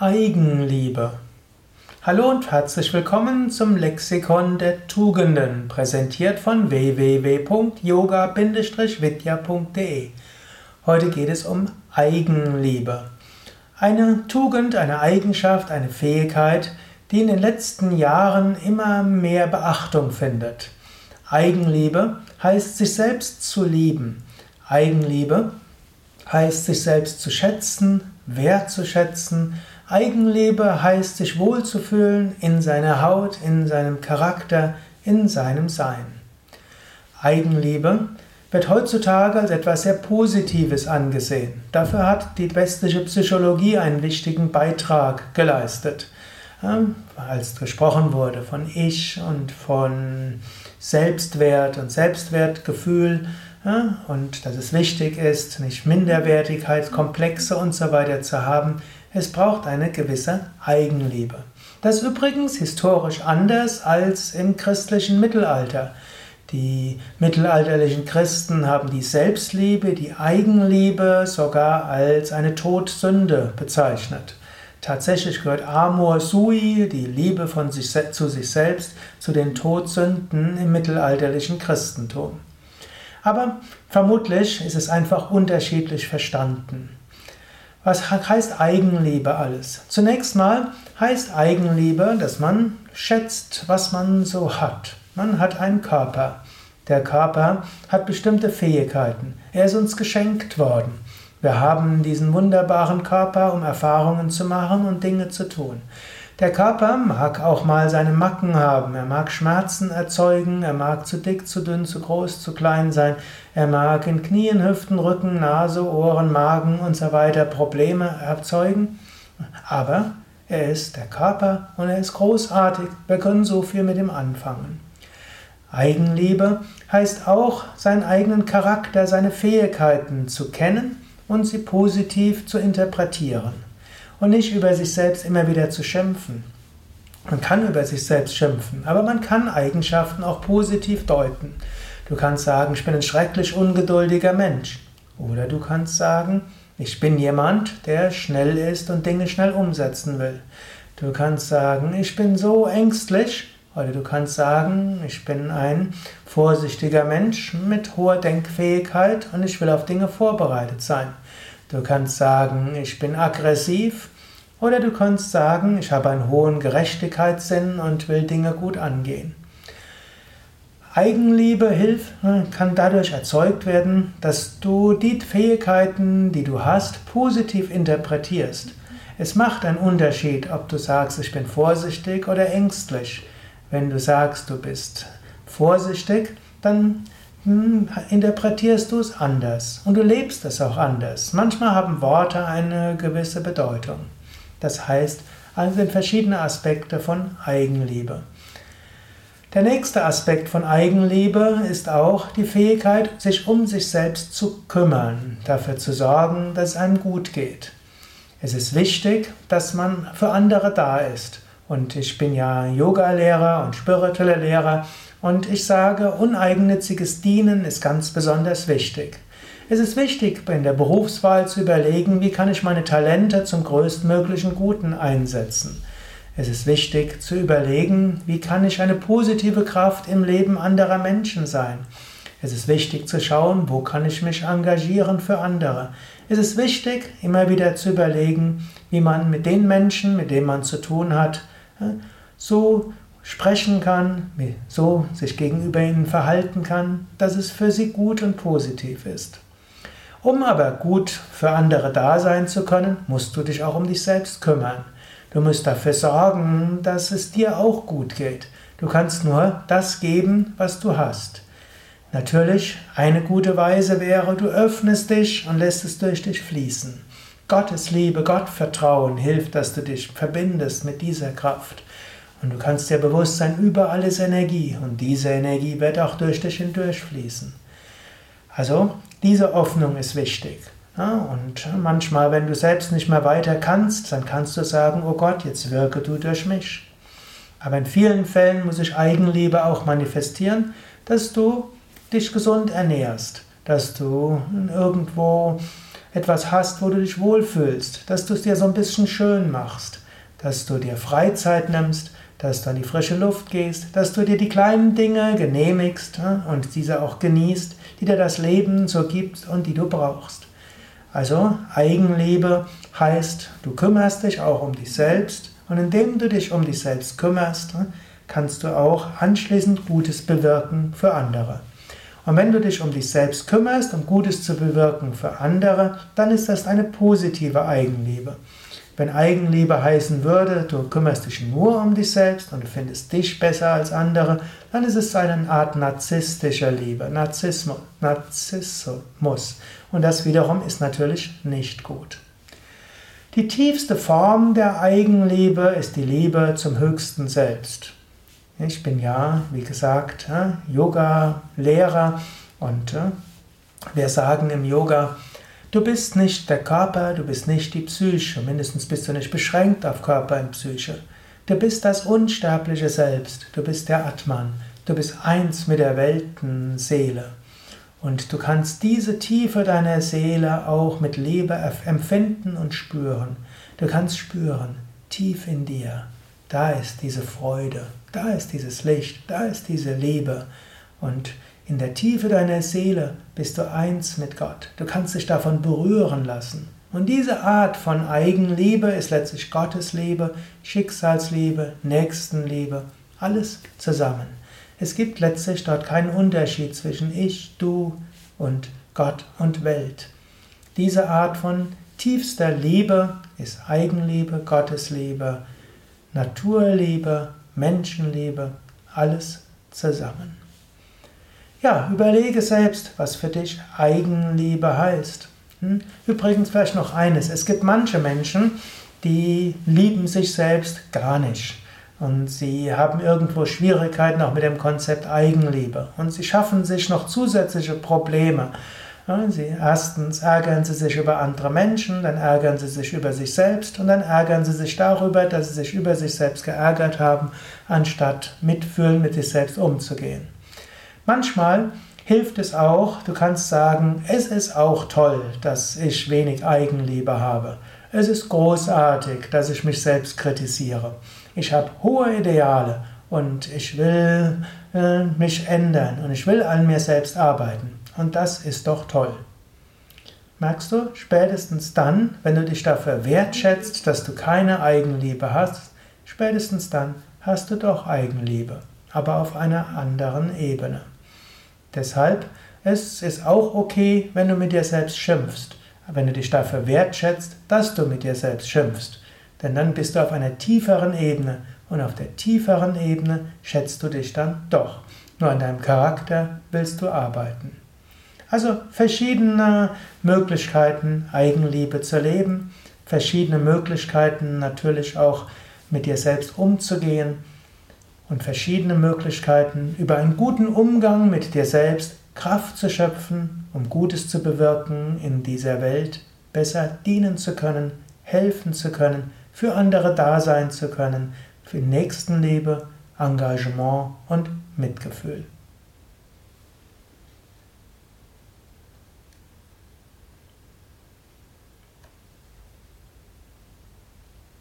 Eigenliebe. Hallo und herzlich willkommen zum Lexikon der Tugenden, präsentiert von www.yoga-vidya.de. Heute geht es um Eigenliebe. Eine Tugend, eine Eigenschaft, eine Fähigkeit, die in den letzten Jahren immer mehr Beachtung findet. Eigenliebe heißt, sich selbst zu lieben. Eigenliebe heißt, sich selbst zu schätzen, wertzuschätzen, Eigenliebe heißt, sich wohlzufühlen in seiner Haut, in seinem Charakter, in seinem Sein. Eigenliebe wird heutzutage als etwas sehr Positives angesehen. Dafür hat die westliche Psychologie einen wichtigen Beitrag geleistet. Als gesprochen wurde von Ich und von Selbstwert und Selbstwertgefühl und dass es wichtig ist, nicht Minderwertigkeitskomplexe und so weiter zu haben, es braucht eine gewisse Eigenliebe. Das ist übrigens historisch anders als im christlichen Mittelalter. Die mittelalterlichen Christen haben die Selbstliebe, die Eigenliebe sogar als eine Todsünde bezeichnet. Tatsächlich gehört Amor Sui, die Liebe von sich, zu sich selbst, zu den Todsünden im mittelalterlichen Christentum. Aber vermutlich ist es einfach unterschiedlich verstanden. Was heißt Eigenliebe alles? Zunächst mal heißt Eigenliebe, dass man schätzt, was man so hat. Man hat einen Körper. Der Körper hat bestimmte Fähigkeiten. Er ist uns geschenkt worden. Wir haben diesen wunderbaren Körper, um Erfahrungen zu machen und Dinge zu tun. Der Körper mag auch mal seine Macken haben, er mag Schmerzen erzeugen, er mag zu dick, zu dünn, zu groß, zu klein sein, er mag in Knien, Hüften, Rücken, Nase, Ohren, Magen und so weiter Probleme erzeugen, aber er ist der Körper und er ist großartig, wir können so viel mit ihm anfangen. Eigenliebe heißt auch, seinen eigenen Charakter, seine Fähigkeiten zu kennen und sie positiv zu interpretieren und nicht über sich selbst immer wieder zu schimpfen. Man kann über sich selbst schimpfen, aber man kann Eigenschaften auch positiv deuten. Du kannst sagen, ich bin ein schrecklich ungeduldiger Mensch. Oder du kannst sagen, ich bin jemand, der schnell ist und Dinge schnell umsetzen will. Du kannst sagen, ich bin so ängstlich. Oder du kannst sagen, ich bin ein vorsichtiger Mensch mit hoher Denkfähigkeit und ich will auf Dinge vorbereitet sein. Du kannst sagen, ich bin aggressiv oder du kannst sagen, ich habe einen hohen Gerechtigkeitssinn und will Dinge gut angehen. Eigenliebe hilft, kann dadurch erzeugt werden, dass du die Fähigkeiten, die du hast, positiv interpretierst. Es macht einen Unterschied, ob du sagst, ich bin vorsichtig oder ängstlich. Wenn du sagst, du bist vorsichtig, dann interpretierst du es anders und du lebst es auch anders. Manchmal haben Worte eine gewisse Bedeutung. Das heißt, also sind verschiedene Aspekte von Eigenliebe. Der nächste Aspekt von Eigenliebe ist auch die Fähigkeit, sich um sich selbst zu kümmern, dafür zu sorgen, dass es einem gut geht. Es ist wichtig, dass man für andere da ist. Und ich bin ja Yoga-Lehrer und spiritueller Lehrer und ich sage, uneigennütziges Dienen ist ganz besonders wichtig. Es ist wichtig, in der Berufswahl zu überlegen, wie kann ich meine Talente zum größtmöglichen Guten einsetzen. Es ist wichtig zu überlegen, wie kann ich eine positive Kraft im Leben anderer Menschen sein. Es ist wichtig zu schauen, wo kann ich mich engagieren für andere. Es ist wichtig, immer wieder zu überlegen, wie man mit den Menschen, mit denen man zu tun hat, so sprechen kann, so sich gegenüber ihnen verhalten kann, dass es für sie gut und positiv ist. Um aber gut für andere da sein zu können, musst du dich auch um dich selbst kümmern. Du musst dafür sorgen, dass es dir auch gut geht. Du kannst nur das geben, was du hast. Natürlich, eine gute Weise wäre, du öffnest dich und lässt es durch dich fließen. Gottes Liebe, Gottvertrauen hilft, dass du dich verbindest mit dieser Kraft. Und du kannst dir bewusst sein, überall ist Energie und diese Energie wird auch durch dich hindurch fließen. Also diese Öffnung ist wichtig. Ja, und manchmal, wenn du selbst nicht mehr weiter kannst, dann kannst du sagen, oh Gott, jetzt wirke du durch mich. Aber in vielen Fällen muss sich Eigenliebe auch manifestieren, dass du dich gesund ernährst, dass du irgendwo etwas hast, wo du dich wohlfühlst, dass du es dir so ein bisschen schön machst, dass du dir Freizeit nimmst, dass du an die frische Luft gehst, dass du dir die kleinen Dinge genehmigst und diese auch genießt, die dir das Leben so gibt und die du brauchst. Also Eigenliebe heißt, du kümmerst dich auch um dich selbst und indem du dich um dich selbst kümmerst, kannst du auch anschließend Gutes bewirken für andere. Und wenn du dich um dich selbst kümmerst, um Gutes zu bewirken für andere, dann ist das eine positive Eigenliebe. Wenn Eigenliebe heißen würde, du kümmerst dich nur um dich selbst und du findest dich besser als andere, dann ist es eine Art narzisstischer Liebe, Narzissmus. Narzissmus. Und das wiederum ist natürlich nicht gut. Die tiefste Form der Eigenliebe ist die Liebe zum höchsten Selbst. Ich bin ja, wie gesagt, Yoga-Lehrer und wir sagen im Yoga, Du bist nicht der Körper, du bist nicht die Psyche, mindestens bist du nicht beschränkt auf Körper und Psyche. Du bist das unsterbliche Selbst, du bist der Atman, du bist eins mit der Weltenseele. Und du kannst diese Tiefe deiner Seele auch mit Liebe empfinden und spüren. Du kannst spüren, tief in dir, da ist diese Freude, da ist dieses Licht, da ist diese Liebe. Und in der Tiefe deiner Seele bist du eins mit Gott. Du kannst dich davon berühren lassen. Und diese Art von Eigenliebe ist letztlich Gottesliebe, Schicksalsliebe, Nächstenliebe, alles zusammen. Es gibt letztlich dort keinen Unterschied zwischen ich, du und Gott und Welt. Diese Art von tiefster Liebe ist Eigenliebe, Gottesliebe, Naturliebe, Menschenliebe, alles zusammen. Ja, überlege selbst, was für dich Eigenliebe heißt. Hm? Übrigens vielleicht noch eines. Es gibt manche Menschen, die lieben sich selbst gar nicht. Und sie haben irgendwo Schwierigkeiten auch mit dem Konzept Eigenliebe. Und sie schaffen sich noch zusätzliche Probleme. Sie, erstens ärgern sie sich über andere Menschen, dann ärgern sie sich über sich selbst und dann ärgern sie sich darüber, dass sie sich über sich selbst geärgert haben, anstatt mitfühlen, mit sich selbst umzugehen. Manchmal hilft es auch, du kannst sagen, es ist auch toll, dass ich wenig Eigenliebe habe. Es ist großartig, dass ich mich selbst kritisiere. Ich habe hohe Ideale und ich will äh, mich ändern und ich will an mir selbst arbeiten. Und das ist doch toll. Merkst du, spätestens dann, wenn du dich dafür wertschätzt, dass du keine Eigenliebe hast, spätestens dann hast du doch Eigenliebe, aber auf einer anderen Ebene. Deshalb es ist auch okay, wenn du mit dir selbst schimpfst, wenn du dich dafür wertschätzt, dass du mit dir selbst schimpfst. Denn dann bist du auf einer tieferen Ebene und auf der tieferen Ebene schätzt du dich dann doch. Nur an deinem Charakter willst du arbeiten. Also verschiedene Möglichkeiten, Eigenliebe zu leben, verschiedene Möglichkeiten natürlich auch mit dir selbst umzugehen und verschiedene Möglichkeiten, über einen guten Umgang mit dir selbst Kraft zu schöpfen, um Gutes zu bewirken in dieser Welt, besser dienen zu können, helfen zu können, für andere da sein zu können, für Nächstenliebe, Engagement und Mitgefühl.